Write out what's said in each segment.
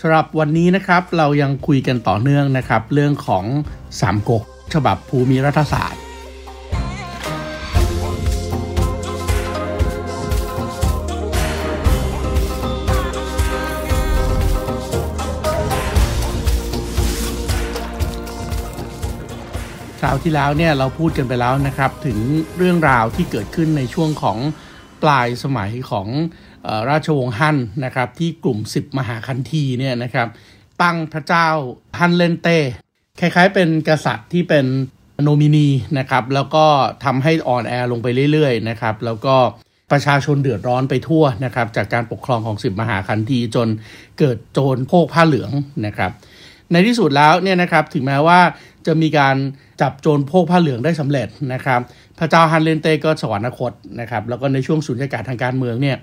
สำหรับวันนี้นะครับเรายังคุยกันต่อเนื่องนะครับ เรื่องของสามก๊กฉบับภูมิรัฐศาสตร์ คราวที่แล้วเนี่ยเราพูดกันไปแล้วนะครับ ถึงเรื่องราวที่เกิดขึ้นในช่วงของปลายสมัยของ ราชวงศ์ฮั่นนะครับที่กลุ่ม 10 มหาคันธีเนี่ยนะครับตั้งพระเจ้าฮั่นเลนเต้คล้ายๆ เป็นกษัตริย์ที่เป็นโนมินีนะครับแล้วก็ทำให้อ่อนแอลงไปเรื่อยๆนะครับแล้วก็ประชาชนเดือดร้อนไปทั่วนะครับจากการปกครองของสิบมหาคันธีจนเกิดโจรโพกผ้าเหลืองนะครับ ในที่สุดแล้วเนี่ยนะครับถึงแม้ว่าจะมีการจับโจรโพกผ้าเหลืองได้สำเร็จนะครับ พระเจ้าฮันเลนเต้ก็สวรรคตนะครับแล้วก็ในช่วงสุญญากาศทางการเมืองเนี่ย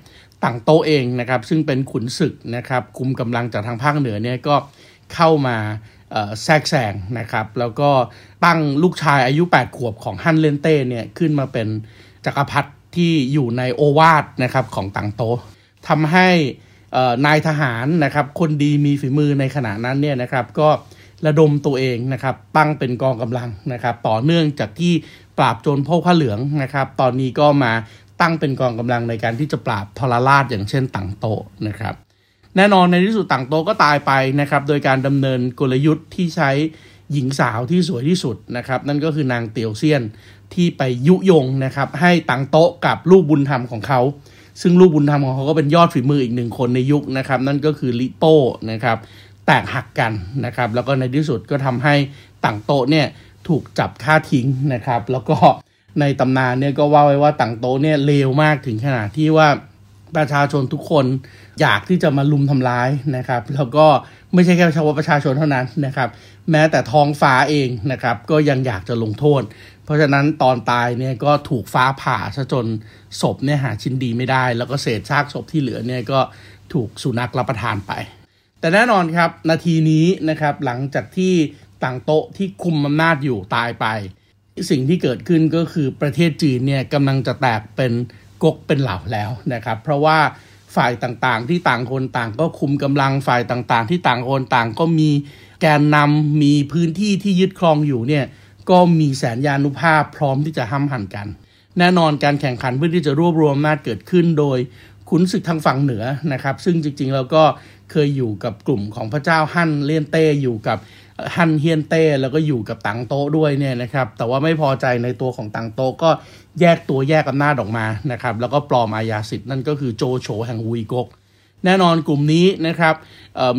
ต่างโตเองนะครับซึ่งเป็นขุนศึกนะครับคุมกำลังจากทางภาคเหนือเนี่ยก็เข้ามาแทรกแซงนะครับ แล้วก็ตั้งลูกชายอายุ 8 ขวบของฮันเลนเต้เนี่ยขึ้นมาเป็นจักรพรรดิที่อยู่ในโอวาทนะครับของต่างโตทำให้ นายทหารนะครับ คนดีมีฝีมือในขณะนั้นเนี่ยนะครับ ก็ระดมตัวเองนะครับ ตั้งเป็นกองกำลังนะครับ ต่อเนื่องจากที่ปราบโจรพวกผ้าเหลืองนะครับ ตอนนี้ก็มาตั้งเป็นกองกำลังในการที่จะปราบทรราชอย่างเช่นต่างโตนะครับ แน่นอนในที่สุดต่างโตก็ตายไปนะครับ โดยการดำเนินกลยุทธ์ที่ใช้หญิงสาวที่สวยที่สุดนะครับ นั่นก็คือนางเตียวเซียนที่ไปยุยงนะครับ ให้ต่างโตกับลูกบุญธรรมของเขา ซึ่งลูกบุญธรรมของเขาก็เป็นยอดฝีมืออีกหนึ่งคนในยุคนะครับ นั่นก็คือลิโป้นะครับ แตกหักกันนะครับ แล้วก็ในที่สุดก็ทำให้ต่างโตเนี่ยถูกจับฆ่าทิ้งนะครับ แล้วก็ในตำนานเนี่ยก็ว่าไว้ว่าต่างโตเนี่ยเลวมากถึงขนาดที่ว่าประชาชนทุกคนอยากที่จะมาลุมทำร้ายนะครับ แล้วก็ไม่ใช่แค่เฉพาะประชาชนเท่านั้นนะครับ แม้แต่ท้องฟ้าเองนะครับ ก็ยังอยากจะลงโทษ ราะฉะนั้นตอนตายเนี่ยก็ถูกฟ้าผ่าซะจนศพเนี่ยหาชิ้นดีไม่ได้ แล้วก็เศษซากศพที่เหลือเนี่ยก็ถูกสุนัขรับประทานไป แต่แน่นอนครับนาทีนี้นะครับหลังจากที่ต่างโต๊ะที่คุมอำนาจอยู่ตายไป สิ่งที่เกิดขึ้นก็คือประเทศจีนเนี่ยกำลังจะแตกเป็นกกเป็นเหล่าแล้วนะครับ เพราะว่าฝ่ายต่างๆ ที่ต่างคนต่างก็คุมกำลังฝ่ายต่างๆ ที่ต่างคนต่างก็มีแกนนำมีพื้นที่ที่ยึดครองอยู่เนี่ย ก็มีแสนยานุภาพพร้อมที่จะห้ำหันกัน แน่นอนการแข่งขันเพื่อที่จะรวบรวมอำนาจเกิดขึ้นโดยขุนศึกทางฝั่งเหนือนะครับ ซึ่งจริงๆเราก็เคยอยู่กับกลุ่มของพระเจ้าฮั่นเลียนเต้อยู่กับฮั่นเฮียนเต้แล้วก็อยู่กับตังโต๊ด้วยเนี่ยนะครับ แต่ว่าไม่พอใจในตัวของตังโตก็แยกตัวแยกอำนาจออกมานะครับ แล้วก็ปลอมอาญาสิทธิ์นั่นก็คือโจโฉแห่งวุยกก แน่นอนกลุ่มนี้นะครับ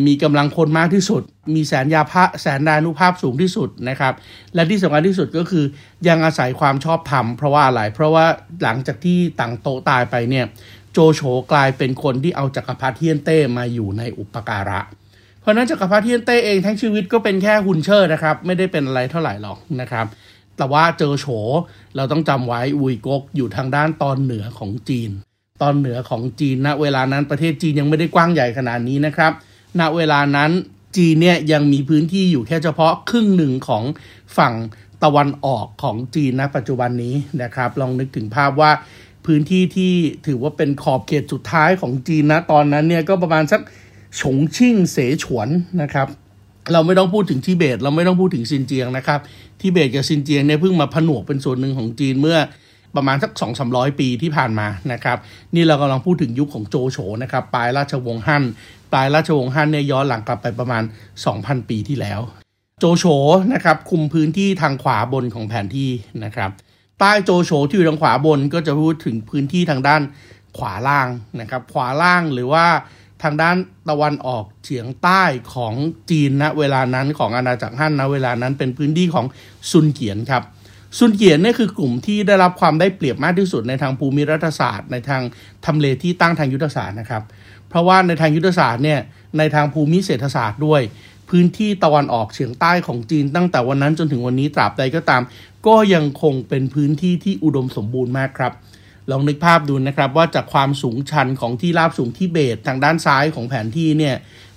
มีกำลังคนมากที่สุด มีแสนยาพะแสนดานุภาพสูงที่สุดนะครับ และที่สำคัญที่สุดก็คือยังอาศัยความชอบธรรมเพราะว่าอะไรเพราะว่าหลังจากที่ตั๋งโต๊ะตายไปเนี่ยโจโฉกลายเป็นคนที่เอาจักรพรรดิเหี้ยนเต้มาอยู่ในอุปการะ เพราะนั้นจักรพรรดิเหี้ยนเต้เองทั้งชีวิตก็เป็นแค่หุ่นเชิดนะครับ ไม่ได้เป็นอะไรเท่าไหร่หรอกนะครับ แต่ว่าโจโฉเราต้องจำไว้วุยก๊กอยู่ทางด้านตอนเหนือของจีน ตอนเหนือของจีนณเวลานั้นประเทศจีนยังไม่ได้กว้างใหญ่ขนาดนี้นะครับณเวลานั้นจีนเนี่ยยังมีพื้นที่อยู่แค่เฉพาะครึ่งหนึ่งของฝั่งตะวันออกของจีนณปัจจุบันนี้นะครับ ลองนึกถึงภาพว่าพื้นที่ที่ถือว่าเป็นขอบเขตสุดท้ายของจีนนะตอนนั้นเนี่ยก็ประมาณสักฉงชิ่งเสฉวนนะครับ เราไม่ต้องพูดถึงทิเบต เราไม่ต้องพูดถึงซินเจียงนะครับทิเบตกับซินเจียงเนี่ยเพิ่งมาผนวกเป็นส่วนหนึ่งของจีนเมื่อ ประมาณสักสองสามร้อยปีที่ผ่านมานะครับ นี่เรากำลังพูดถึงยุคของโจโฉนะครับปลายราชวงศ์ฮั่นปลายราชวงศ์ฮั่นเนี่ยย้อนหลังกลับไปประมาณ 2,000 ปีที่แล้ว โจโฉนะครับคุมพื้นที่ทางขวาบนของแผนที่นะครับใต้โจโฉที่อยู่ทางขวาบนก็จะพูดถึงพื้นที่ทางด้านขวาล่างนะครับขวาล่างหรือว่าทางด้านตะวันออกเฉียงใต้ของจีนณนะเวลานั้นของอาณาจักรฮั่นณเวลานั้นเป็นพื้นที่ของซุนเกียนครับ ซุนเกียนนี่คือกลุ่มที่ได้รับความได้เปรียบมากที่สุดในทางภูมิรัฐศาสตร์ ในทางทำเลที่ตั้งทางยุทธศาสตร์นะครับ เพราะว่าในทางยุทธศาสตร์เนี่ยในทางภูมิเศรษฐศาสตร์ด้วยพพื้นที่ตะวันออกเฉียงใต้ของจีนตั้งแต่วันนั้นจนถึงวันนี้ตราบใดก็ตาม ก็ยังคงเป็นพื้นที่ที่อุดมสมบูรณ์มากครับลองนึกภาพดูนะครับว่าจากความสูงชันของที่ราบสูงที่เบตทางด้านซ้ายของแผนที่เนี่ย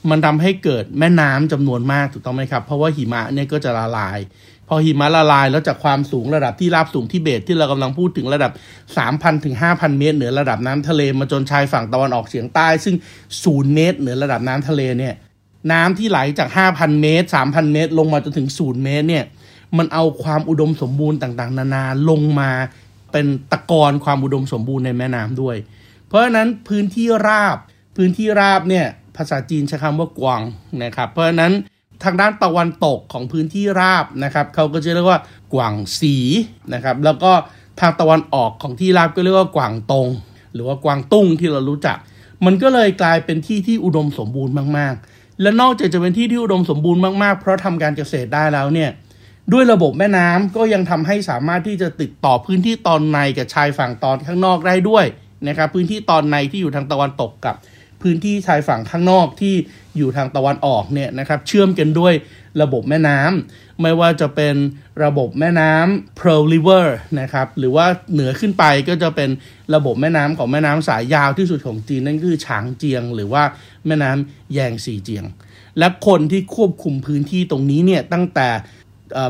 มันทำให้เกิดแม่น้ำจำนวนมากถูกต้องไหมครับ เพราะว่าหิมะเนี่ยก็จะละลาย พอหิมะละลายแล้วจากความสูงระดับที่ราบสูงที่เบตที่เรากำลังพูดถึงระดับ 3,000ถึง5,000 เมตร เหนือระดับน้ำทะเลมาจนชายฝั่งตะวันออกเฉียงใต้ ซึ่ง0เมตร เหนือระดับน้ำทะเลเนี่ยน้ำที่ไหลจาก 5,000 เมตร 3,000 เมตร ลงมาจนถึง0เมตรเนี่ยมันเอาความอุดมสมบูรณ์ต่างๆ นานาลงมาเป็นตะกอนความอุดมสมบูรณ์ในแม่น้ำด้วย เพราะฉะนั้นพื้นที่ราบพื้นที่ราบเนี่ย ภาษาจีนใช้คำว่ากวางนะครับ เพราะฉะนั้นทางด้านตะวันตกของพื้นที่ราบนะครับเขาก็จะเรียกว่ากวางสีนะครับ แล้วก็ทางตะวันออกของที่ราบก็เรียกว่ากวางตง หรือว่ากวางตุ้งที่เรารู้จัก มันก็เลยกลายเป็นที่ที่อุดมสมบูรณ์มากๆ และนอกจากจะเป็นที่ที่อุดมสมบูรณ์มากๆ เพราะทำการเกษตรได้แล้วเนี่ยด้วยระบบแม่น้ำก็ยังทำให้สามารถที่จะติดต่อพื้นที่ตอนในกับชายฝั่งตอนข้างนอกได้ด้วยนะครับพื้นที่ตอนในที่อยู่ทางตะวันตกกับ พื้นที่ชายฝั่งข้างนอกที่อยู่ทางตะวันออกเนี่ยนะครับเชื่อมกันด้วยระบบแม่น้ำไม่ว่าจะเป็นระบบแม่น้ำ Pearl River นะครับหรือว่าเหนือขึ้นไปก็จะเป็นระบบแม่น้ำของแม่น้ำสายยาวที่สุดของจีนนั่นคือฉางเจียง หรือว่าแม่น้ำแยงซีเจียง และคนที่ควบคุมพื้นที่ตรงนี้เนี่ยตั้งแต่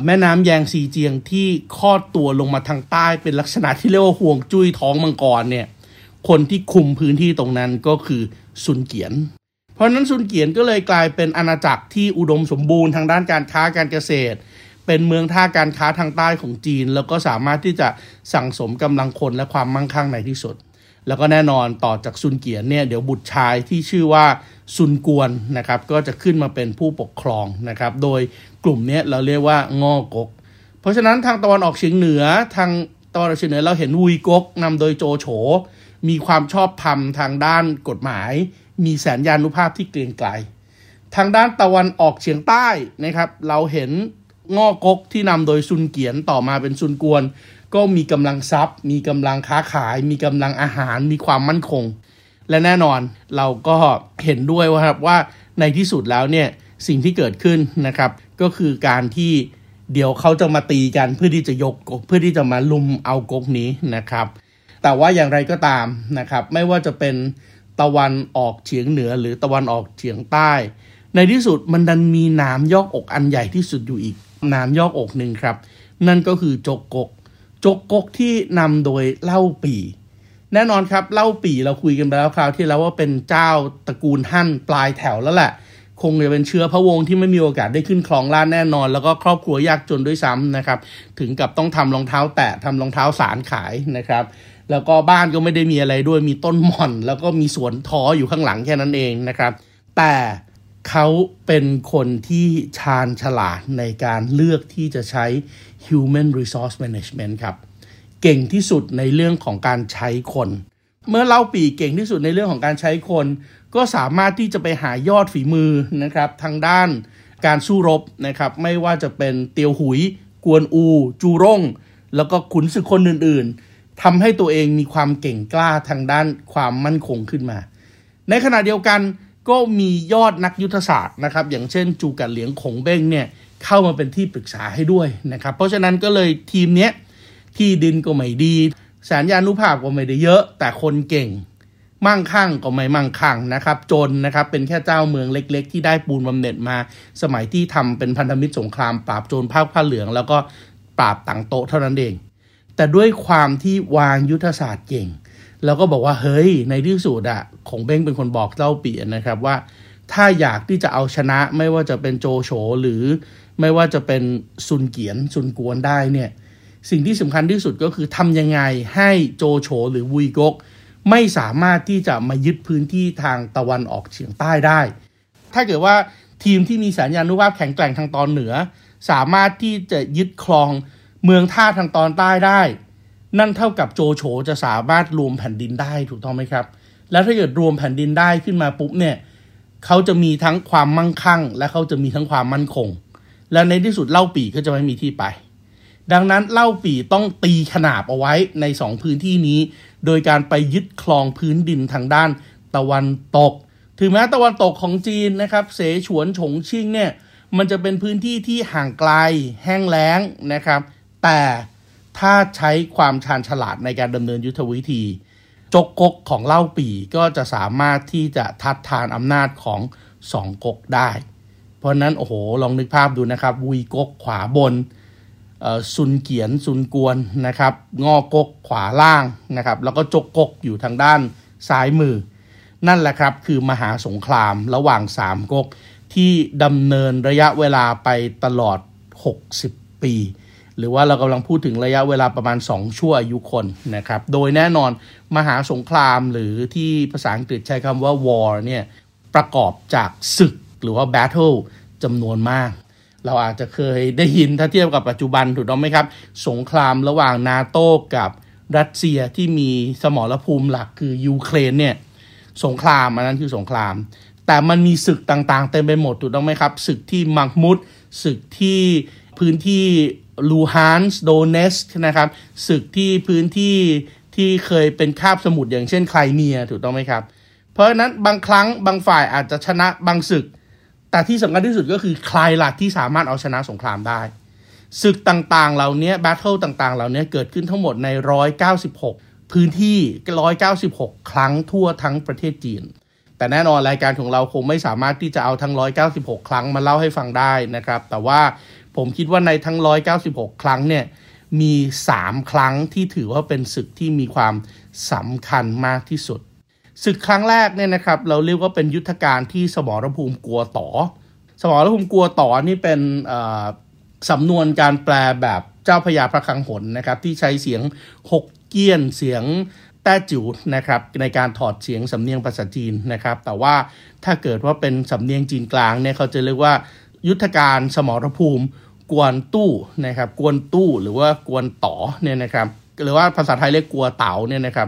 แม่น้ำแยงซีเจียงที่คลอดตัวลงมาทางใต้เป็นลักษณะที่เรียกว่าห่วงจุ้ยท้องมังกรเนี่ย คนที่คุมพื้นที่ตรงนั้นก็คือซุนเกียน เพราะนั้นซุนเกียนก็เลยกลายเป็นอาณาจักรที่อุดมสมบูรณ์ทางด้านการค้าการเกษตร เป็นเมืองท่าการค้าทางใต้ของจีน แล้วก็สามารถที่จะสั่งสมกำลังคนและความมั่งคั่งในที่สุด แล้วก็แน่นอนต่อจากซุนเกียนเนี่ยเดี๋ยวบุตรชายที่ชื่อว่าซุนกวนนะครับก็จะขึ้นมาเป็นผู้ปกครองนะครับ โดยกลุ่มนี้เราเรียกว่างอกก เพราะฉะนั้นทางตะวันออกเฉียงเหนือทางตะวันออกเฉียงเหนือเราเห็นวุยกกนำโดยโจโฉ มีความชอบธรรมทางด้านกฎหมาย มีแสนยานุภาพที่เกรียงไกล ทางด้านตะวันออกเฉียงใต้นะครับ เราเห็นง่อกกที่นำโดยซุนเกียนต่อมาเป็นซุนกวน ก็มีกำลังทรัพย์ มีกำลังค้าขาย มีกำลังอาหาร มีความมั่นคง และแน่นอนเราก็เห็นด้วยว่าครับว่าในที่สุดแล้วเนี่ยสิ่งที่เกิดขึ้นนะครับ ก็คือการที่เดี๋ยวเขาจะมาตีกันเพื่อที่จะยกเพื่อที่จะมาลุมเอากกนี้นะครับ แต่ว่าอย่างไรก็ตามนะครับ ไม่ว่าจะเป็นตะวันออกเฉียงเหนือหรือตะวันออกเฉียงใต้ ในที่สุดมันดันมีน้ำยอกอกอันใหญ่ที่สุดอยู่อีกน้ำยอกอกหนึ่งครับ นั่นก็คือจกกกจกกกที่นำโดยเล่าปีแน่นอนครับเล่าปีเราคุยกันไปแล้วคราวที่แล้วว่าเป็นเจ้าตระกูลหั่นปลายแถวแล้วแหละ คงจะเป็นเชื้อพระวงศ์ที่ไม่มีโอกาสได้ขึ้นคลองลาดแน่นอน แล้วก็ครอบครัวยากจนด้วยซ้ำนะครับ ถึงกับต้องทำรองเท้าแตะทำรองเท้าสารขายนะครับ แล้วก็บ้านก็ไม่ได้มีอะไรด้วยมีต้นหม่อน แล้วก็มีสวนท้ออยู่ข้างหลังแค่นั้นเองนะครับ แต่เขาเป็นคนที่ชาญฉลาดในการเลือกที่จะใช้ human resource management ครับ เก่งที่สุดในเรื่องของการใช้คน เมื่อเล่าปีเก่งที่สุดในเรื่องของการใช้คน ก็สามารถที่จะไปหายอดฝีมือนะครับ ทางด้านการสู้รบนะครับ ไม่ว่าจะเป็นเตียวหุย กวนอู จูร่ง แล้วก็ขุนศึกคนอื่นๆ ทำให้ตัวเองมีความเก่งกล้าทางด้านความมั่นคงขึ้นมา ในขณะเดียวกันก็มียอดนักยุทธศาสตร์นะครับ อย่างเช่นจูกัดเหลียงขงเบ้งเนี่ยเข้ามาเป็นที่ปรึกษาให้ด้วยนะครับ เพราะฉะนั้นก็เลยทีมเนี้ยที่ดินก็ไม่ดีแสนยานุภาพก็ไม่ได้เยอะ แต่คนเก่ง มั่งคั่งก็ไม่มั่งคั่งนะครับ จนนะครับเป็นแค่เจ้าเมืองเล็ก ๆ ที่ได้ปูนบำเหน็จมา สมัยที่ทำเป็นพันธมิตรสงครามปราบโจรภาคผ้าเหลือง แล้วก็ปราบต่างโตเท่านั้นเอง แต่ด้วยความที่วางยุทธศาสตร์เก่ง แล้วก็บอกว่าเฮ้ยในที่สุดอะของเบ้งเป็นคนบอกเล่าเปียนนะครับว่า ถ้าอยากที่จะเอาชนะไม่ว่าจะเป็นโจโฉหรือไม่ว่าจะเป็นซุนเกียนซุนกวนได้เนี่ยสิ่งที่สำคัญที่สุดก็คือทำยังไงให้โจโฉหรือวุยกก ไม่สามารถที่จะมายึดพื้นที่ทางตะวันออกเฉียงใต้ได้ ถ้าเกิดว่าทีมที่มีสัญญาณุภาพแข็งแกร่งทางตอนเหนือ สามารถที่จะยึดครอง เมืองท่าทางตอนใต้ได้ นั่นเท่ากับโจโฉจะสามารถรวมแผ่นดินได้ถูกต้องไหมครับ แล้วถ้าเกิดรวมแผ่นดินได้ขึ้นมาปุ๊บเนี่ยเขาจะมีทั้งความมั่งคั่ง และเขาจะมีทั้งความมั่นคง และในที่สุดเล่าปีก็จะไม่มีที่ไป ดังนั้นเล่าปีต้องตีขนาบเอาไว้ในสองพื้นที่นี้ โดยการไปยึดคลองพื้นดินทางด้านตะวันตก ถึงแม้ตะวันตกของจีนนะครับเสฉวนฉงชิ่งเนี่ยมันจะเป็นพื้นที่ที่ห่างไกลแห้งแล้งนะครับ แต่ถ้าใช้ความชาญฉลาดในการดำเนินยุทธวิธีจกกกของเล่าปีก็จะสามารถที่จะทัดทานอำนาจของสองกกได้ เพราะนั้นโอ้โหลองนึกภาพดูนะครับวีกกขวาบนซุนเกียนซุนกวนนะครับงอกกขวาล่างนะครับแล้วก็จกกกอยู่ทางด้านซ้ายมือ นั่นแหละครับคือมหาสงครามระหว่างสามกกที่ดำเนินระยะเวลาไปตลอด 60 ปี หรือว่าเรากำลังพูดถึงระยะเวลาประมาณ 2 ชั่วอายุคนนะครับ โดยแน่นอนมหาสงครามหรือที่ภาษาอังกฤษใช้คำว่า war เนี่ยประกอบจากศึกหรือว่า battle จำนวนมาก เราอาจจะเคยได้ยินถ้าเทียบกับปัจจุบันถูกต้องไหมครับ สงครามระหว่างนาโต้กับรัสเซียที่มีสมรภูมิหลักคือยูเครนเนี่ยสงครามอันนั้นคือสงคราม แต่มันมีศึกต่างๆเต็มไปหมดถูกต้องไหมครับศึกที่มักมุดศึกที่พื้นที่ ลูฮานส์โดเนสนะครับศึกที่พื้นที่ที่เคยเป็นคาบสมุทรอย่างเช่นไครเมียถูกต้องไหมครับ เพราะฉะนั้นบางครั้งบางฝ่ายอาจจะชนะบางศึก แต่ที่สำคัญที่สุดก็คือใครล่ะที่สามารถเอาชนะสงครามได้ศึกต่างๆ เหล่านี้แบทเทิลต่างๆ เหล่านี้เกิดขึ้นทั้งหมดใน 196 พื้นที่ 196 ครั้งทั่วทั้งประเทศจีน แต่แน่นอนรายการของเราคงไม่สามารถที่จะเอาทั้ง 196 ครั้งมาเล่าให้ฟังได้นะครับ แต่ว่า ผมคิดว่าในทั้ง 196 ครั้งเนี่ยมี 3 ครั้งที่ถือว่าเป็นศึกที่มีความสำคัญมากที่สุด ศึกครั้งแรกเนี่ยนะครับเราเรียกว่าเป็นยุทธการที่สมรภูมิกัวต่อ สมรภูมิกัวต่อนี่เป็นสำนวนการแปลแบบเจ้าพญาพระคังหนนะครับที่ใช้เสียงหกเกี้ยนเสียงแต้จิ๋วนะครับในการถอดเสียงสำเนียงภาษาจีนนะครับ แต่ว่าถ้าเกิดว่าเป็นสำเนียงจีนกลางเนี่ยเขาจะเรียกว่า ยุทธการสมรภูมิ กวนตู้นะครับ กวนตู้หรือว่ากวนต่อเนี่ยนะครับ หรือว่าภาษาไทยเรียกกัวเต๋าเนี่ยนะครับ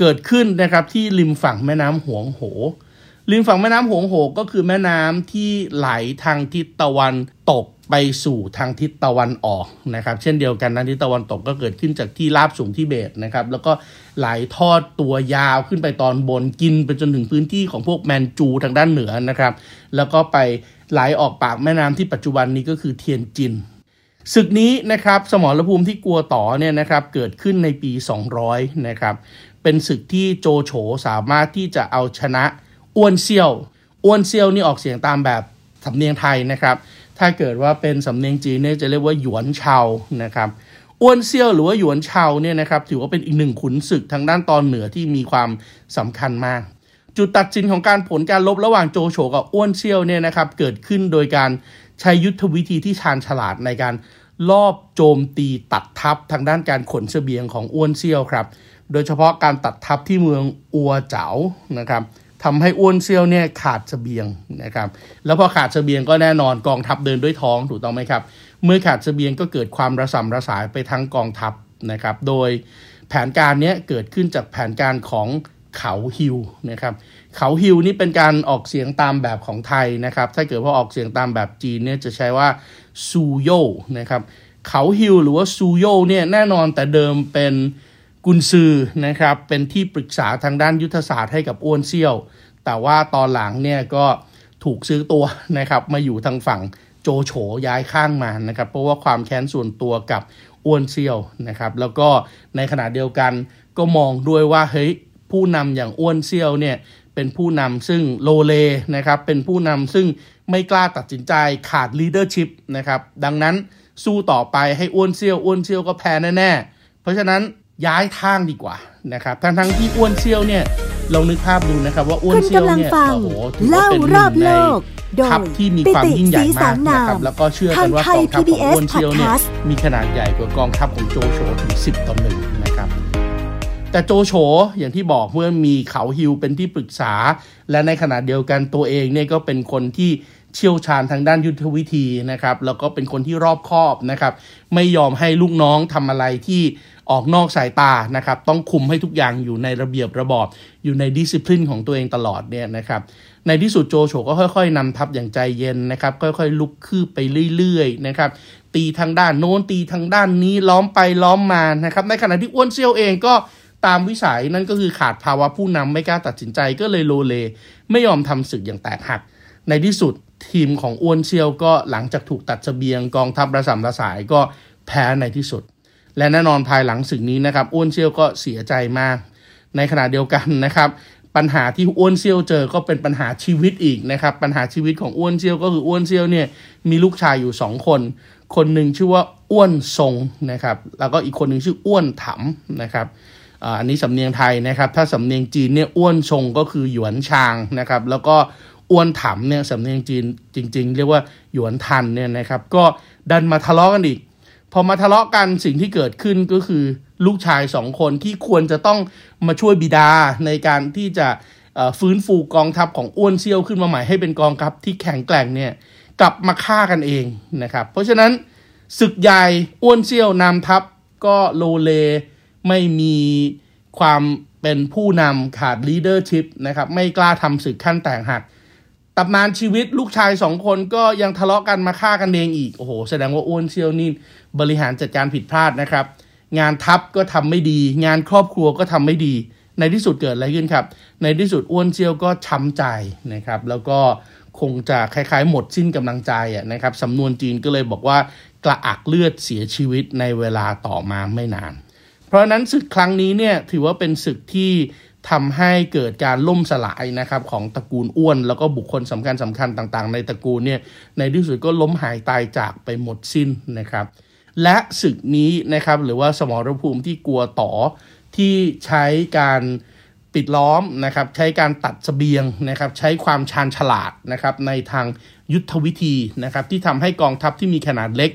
เกิดขึ้นนะครับที่ริมฝั่งแม่น้ำหวงโห ริมฝั่งแม่น้ำหวงโหก็คือแม่น้ำที่ไหลทางทิศตะวันตกไปสู่ทางทิศตะวันออกนะครับ เช่นเดียวกันทางทิศตะวันตกก็เกิดขึ้นจากที่ราบสูงที่เบตนะครับ แล้วก็ไหลทอดตัวยาวขึ้นไปตอนบนกินไปจนถึงพื้นที่ของพวกแมนจูทางด้านเหนือนะครับ แล้วก็ไป ไหลออกปากแม่น้ำที่ปัจจุบันนี้ก็คือเทียนจินศึกนี้นะครับสมรภูมิที่กลัวต่อเนี่ยนะครับเกิดขึ้นในปี 200นะครับเป็นศึกที่โจโฉสามารถที่จะเอาชนะอ้วนเซียวอ้วนเซียวนี่ออกเสียงตามแบบสำเนียงไทยนะครับ ถ้าเกิดว่าเป็นสำเนียงจีนเนี่ยจะเรียกว่าหยวนเชานะครับอ้วนเซียวหรือว่าหยวนเชาเนี่ยนะครับถือว่าเป็นอีกหนึ่งขุนศึกทางด้านตอนเหนือที่มีความสำคัญมาก จุดตัดสินของการผลการลบระหว่างโจโฉกับอ้วนเซี่ยวเนี่ยนะครับเกิดขึ้นโดยการใช้ยุทธวิธีที่ชาญฉลาดในการลอบโจมตีตัดทัพทางด้านการขนเสบียงของอ้วนเซี่ยวครับ โดยเฉพาะการตัดทัพที่เมืองอัวเจ๋านะครับทำให้อ้วนเซียวเนี่ยขาดเสบียงนะครับแล้วพอขาดเสบียงก็แน่นอนกองทัพเดินด้วยท้องถูกต้องไหมครับ เมื่อขาดเสบียงก็เกิดความระสำระสายไปทั้งกองทัพนะครับ โดยแผนการนี้เกิดขึ้นจากแผนการของ เขาฮิวนะครับเขาฮิวนี่เป็นการออกเสียงตามแบบของไทยนะครับ ถ้าเกิดว่าออกเสียงตามแบบจีนเนี่ยจะใช้ว่าซูโยนะครับเขาฮิวหรือว่าซูโยเนี่ยแน่นอนแต่เดิมเป็นกุนซือนะครับเป็นที่ปรึกษาทางด้านยุทธศาสตร์ให้กับอ้วนเสี้ยว แต่ว่าตอนหลังเนี่ยก็ถูกซื้อตัวนะครับมาอยู่ทางฝั่งโจโฉย้ายข้างมานะครับเพราะว่าความแค้นส่วนตัวกับอ้วนเสี้ยวนะครับแล้วก็ในขณะเดียวกันก็มองด้วยว่าเฮ้ย ผู้นำอย่างอ้วนเสี้ยวเนี่ยเป็นผู้นำซึ่งโลเลนะครับเป็นผู้นำซึ่งไม่กล้าตัดสินใจขาด leadership นะครับดังนั้นสู้ต่อไปให้อ้วนเซียวอ้วนเซียวก็แพ้แน่ๆ เพราะฉะนั้นย้ายทางดีกว่านะครับทั้งทั้งที่อ้วนเซียวเนี่ยลองนึกภาพดูนะครับว่าอ้วนเซียวเนี่ยโอ้โหถือว่าเป็นหนึ่งในทัพที่มีความยิ่งใหญ่มากนะครับแล้วก็เชื่อกันว่ากองทัพของอ้วนเซียวเนี่ยมีขนาดใหญ่กว่ากองทัพของโจโฉถึง 10ต่อหนึ่ง แต่โจโฉอย่างที่บอกเมื่อมีเขาฮิวเป็นที่ปรึกษา และในขณะเดียวกันตัวเองเนี่ยก็เป็นคนที่เชี่ยวชาญทางด้านยุทธวิธีนะครับ แล้วก็เป็นคนที่รอบคอบนะครับ ไม่ยอมให้ลูกน้องทำอะไรที่ออกนอกสายตานะครับ ต้องคุมให้ทุกอย่างอยู่ในระเบียบระบอบ อยู่ในดิสซิ p ลินของตัวเองตลอดเนี่ยนะครับ ในที่สุดโจโฉก็ค่อยๆนำทัพอย่างใจเย็นนะครับ ค่อยๆ ลุกคืบไปเรื่อยๆนะครับ ตีทางด้านโน้นตีทางด้านนี้ล้อมไปล้อมมานะครับ ในขณะที่อ้วนเซียวเองก็ ตามวิสัยนั่นก็คือขาดภาวะผู้นำไม่กล้าตัดสินใจก็เลยโลเล ไม่ยอมทำศึกอย่างแตกหัก ในที่สุดทีมของอ้วนเซียวก็หลังจากถูกตัดสเสบียงกองทัพระสำระสายก็แพ้ในที่สุด และแน่นอนภายหลังศึกนี้นะครับอ้วนเซียวก็เสียใจมาก ในขณะเดียวกันนะครับปัญหาที่อ้วนเซียวเจอก็เป็นปัญหาชีวิตอีกนะครับ ปัญหาชีวิตของอ้วนเซียวก็คืออ้วนเซียวเนี่ยมีลูกชายอยู่สองคน คนหนึ่งชื่อว่าอ้วนทรงนะครับ แล้วก็อีกคนหนึ่งชื่ออ้วนถมนะครับ อันนี้สำเนียงไทยนะครับ ถ้าสำเนียงจีนเนี่ยอ้วนชงก็คือหยวนชางนะครับ แล้วก็อ้วนถมเนี่ยสำเนียงจีนจริง ๆ เรียกว่าหยวนทันเนี่ยนะครับ ก็ดันมาทะเลาะกันอีกพอมาทะเลาะกันสิ่งที่เกิดขึ้นก็คือลูกชายสองคนที่ควรจะต้องมาช่วยบิดาในการที่จะฟื้นฟูกองทัพของอ้วนเซี่ยวขึ้นมาใหม่ให้เป็นกองทัพที่แข็งแกร่งเนี่ยกลับมาฆ่ากันเองนะครับ เพราะฉะนั้นศึกใหญ่อ้วนเสี้ยวนำทัพก็โลเล ไม่มีความเป็นผู้นำขาด leadership นะครับไม่กล้าทำศึกขั้นแตกหักตำนานชีวิตลูกชายสองคนก็ยังทะเลาะกันมาฆ่ากันเองอีก โอ้โห แสดงว่าอ้วนเสี้ยวนี่บริหารจัดการผิดพลาดนะครับ งานทัพก็ทำไม่ดี งานครอบครัวก็ทำไม่ดี ในที่สุดเกิดอะไรขึ้นครับ ในที่สุดอ้วนเสี้ยวก็ช้ำใจนะครับ แล้วก็คงจะคล้ายๆ หมดสิ้นกำลังใจนะครับสำนวนจีนก็เลยบอกว่ากระอักเลือดเสียชีวิตในเวลาต่อมาไม่นาน เพราะนั้นศึกครั้งนี้เนี่ยถือว่าเป็นศึกที่ทำให้เกิดการล่มสลายนะครับของตระกูลอ้วน แล้วก็บุคคลสำคัญสำคัญต่างๆ ในตระกูลเนี่ยในที่สุดก็ล้มหายตายจากไปหมดสิ้นนะครับ และศึกนี้นะครับหรือว่าสมรภูมิที่กลัวต่อที่ใช้การปิดล้อมนะครับใช้การตัดสเสบียงนะครับใช้ความชาญฉลาดนะครับในทางยุทธวิธีนะครับที่ทำให้กองทัพที่มีขนาดเล็ก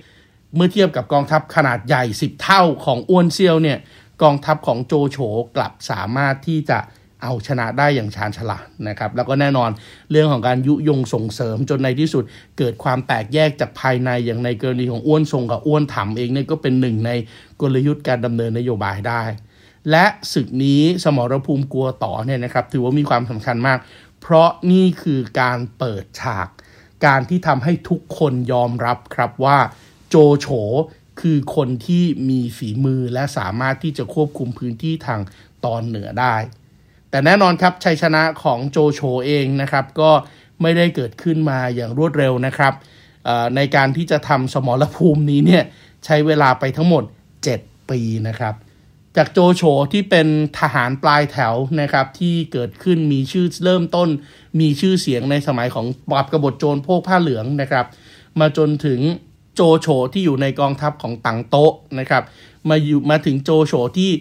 เมื่อเทียบกับกองทัพขนาดใหญ่ 10 เท่าของอ้วนเซียวเนี่ยกองทัพของโจโฉกลับสามารถที่จะเอาชนะได้อย่างชาญฉลาดนะครับ แล้วก็แน่นอนเรื่องของการยุยงส่งเสริมจนในที่สุด เกิดความแตกแยกจากภายในอย่างในกรณีของอ้วนทรงกับอ้วนถ่ำเองเนี่ยก็เป็นหนึ่งในกลยุทธ์การดำเนินนโยบายได้ และศึกนี้สมรภูมิกลัวต่อเนี่ยนะครับ ถือว่ามีความสำคัญมาก เพราะนี่คือการเปิดฉาก การที่ทำให้ทุกคนยอมรับครับว่า โจโฉคือคนที่มีฝีมือและสามารถที่จะควบคุมพื้นที่ทางตอนเหนือได้ แต่แน่นอนครับชัยชนะของโจโฉเองนะครับ ก็ไม่ได้เกิดขึ้นมาอย่างรวดเร็วนะครับในการที่จะทำสมรภูมินี้เนี่ยใช้เวลาไปทั้งหมด 7 ปีนะครับ จากโจโฉที่เป็นทหารปลายแถวนะครับ ที่เกิดขึ้นมีชื่อเริ่มต้น มีชื่อเสียงในสมัยของปราบกบฏโจรพวกผ้าเหลืองนะครับ มาจนถึง โจโฉที่อยู่ในกองทัพของตังโต๊ะนะครับมาอยู่มาถึงโจโฉที่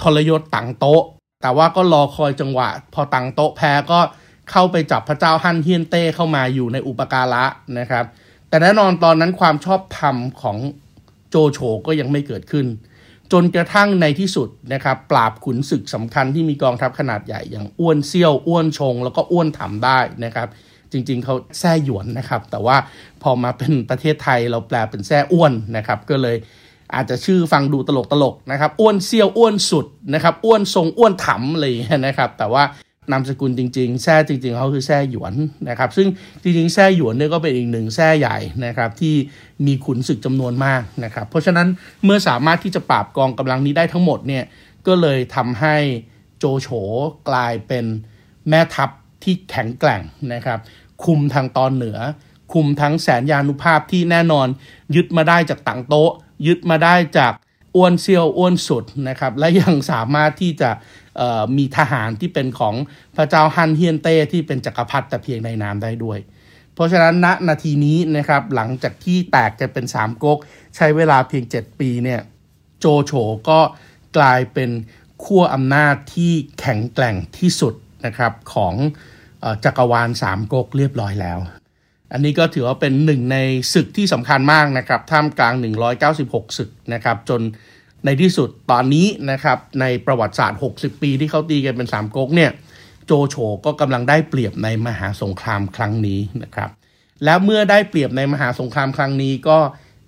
ทรยศตังโต๊ะ แต่ว่าก็รอคอยจังหวะ พอตังโต๊ะแพ้ก็เข้าไปจับพระเจ้าฮั่นเฮียนเต้เข้ามาอยู่ในอุปการะนะครับ แต่แน่นอนตอนนั้นความชอบธรรมของโจโฉก็ยังไม่เกิดขึ้น จนกระทั่งในที่สุดนะครับปราบขุนศึกสำคัญที่มีกองทัพขนาดใหญ่อย่างอ้วนเซี่ยวอ้วนชง แล้วก็อ้วนถำได้นะครับ จริง ๆเขาแซ่หยวนนะครับ แต่ว่าพอมาเป็นประเทศไทยเราแปลเป็นแซ่อ้วนนะครับ ก็เลยอาจจะชื่อฟังดูตลกตลกนะครับอ้วนเซียวอ้วนสุดนะครับอ้วนทรงอ้วนถำอะไรนะครับ แต่ว่านามสกุลจริงๆแซ่จริงๆเขาคือแซ่หยวนนะครับ ซึ่งจริงๆแซ่หยวนเนี่ยก็เป็นอีกหนึ่งแซ่ใหญ่นะครับที่มีขุนศึกจำนวนมากนะครับ เพราะฉะนั้นเมื่อสามารถที่จะปราบกองกำลังนี้ได้ทั้งหมดเนี่ยก็เลยทำให้โจโฉกลายเป็นแม่ทัพที่แข็งแกร่งนะครับ คุมทางตอนเหนือ คุมทั้งแสนยานุภาพที่แน่นอน ยึดมาได้จากต่างโต๊ะ ยึดมาได้จากอ้วนเซียวอ้วนสุดนะครับและยังสามารถที่จะมีทหารที่เป็นของพระเจ้าฮันเฮียนเต้ที่เป็นจักรพรรดิแต่เพียงในนามได้ด้วย เพราะฉะนั้นณนาทีนี้นะครับหลังจากที่แตกกันเป็นสามก๊กใช้เวลาเพียง 7 ปีเนี่ยโจโฉก็กลายเป็นขั้วอำนาจที่แข็งแกร่งที่สุดนะครับของ จักรวาลสามก๊กเรียบร้อยแล้ว อันนี้ก็ถือว่าเป็นหนึ่งในศึกที่สำคัญมากนะครับท่ามกลาง 196 ศึกนะครับ จนในที่สุดตอนนี้นะครับในประวัติศาสตร์ 60 ปีที่เขาตีกันเป็นสามก๊กเนี่ยโจโฉก็กำลังได้เปรียบในมหาสงครามครั้งนี้นะครับ แล้วเมื่อได้เปรียบในมหาสงครามครั้งนี้ก็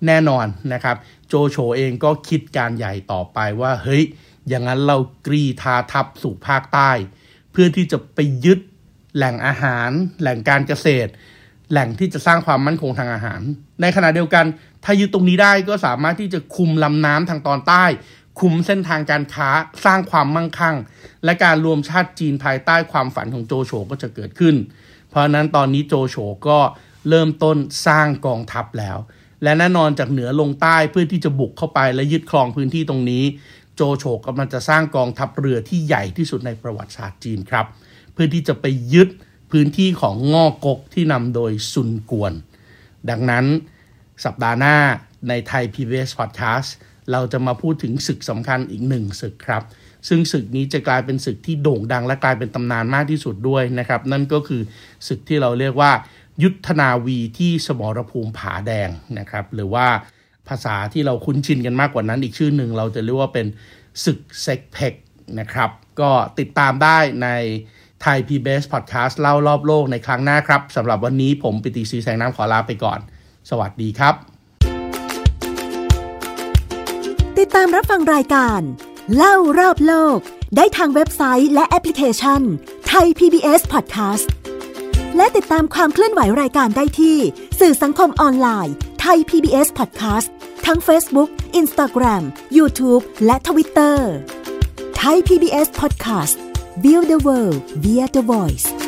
แน่นอนนะครับ โจโฉเองก็คิดการใหญ่ต่อไปว่าเฮ้ยอย่างนั้นเรากรีธาทัพสู่ภาคใต้ เพื่อที่จะไปยึด แหล่งอาหาร แหล่งการเกษตร แหล่งที่จะสร้างความมั่นคงทางอาหาร ในขณะเดียวกัน ถ้ายึดตรงนี้ได้ก็สามารถที่จะคุมลำน้ำทางตอนใต้ คุมเส้นทางการค้าสร้างความมั่งคั่ง และการรวมชาติจีนภายใต้ความฝันของโจโฉก็จะเกิดขึ้น เพราะนั้นตอนนี้โจโฉก็เริ่มต้นสร้างกองทัพแล้ว และแน่นอนจากเหนือลงใต้เพื่อที่จะบุกเข้าไปและยึดครองพื้นที่ตรงนี้ โจโฉกำลังจะสร้างกองทัพเรือที่ใหญ่ที่สุดในประวัติศาสตร์จีนครับ เพื่อที่จะไปยึดพื้นที่ของง่อกกที่นำโดยซุนกวน ดังนั้นสัปดาห์หน้าในไทย PBS Podcast เราจะมาพูดถึงศึกสำคัญอีกหนึ่งศึกครับ ซึ่งศึกนี้จะกลายเป็นศึกที่โด่งดังและกลายเป็นตำนานมากที่สุดด้วยนะครับ นั่นก็คือศึกที่เราเรียกว่า ยุทธนาวีที่สมรภูมิผาแดงนะครับ หรือว่าภาษาที่เราคุ้นชินกันมากกว่านั้น อีกชื่อหนึ่งเราจะเรียกว่าเป็นศึกเซ็กเพ็กนะครับ ก็ติดตามได้ใน ไทย PBS Podcast เล่ารอบโลกในครั้งหน้าครับสำหรับวันนี้ผมปิติศรีแสงนามขอลาไปก่อน สวัสดีครับ ติดตามรับฟังรายการ เล่ารอบโลก ได้ทางเว็บไซต์และแอปพลิเคชันไทย PBS Podcast และติดตามความเคลื่อนไหวรายการได้ที่ สื่อสังคมออนไลน์ไทย PBS Podcast ทั้ง Facebook, Instagram, YouTube และ Twitter ไทย PBS Podcast Build the World via the Voice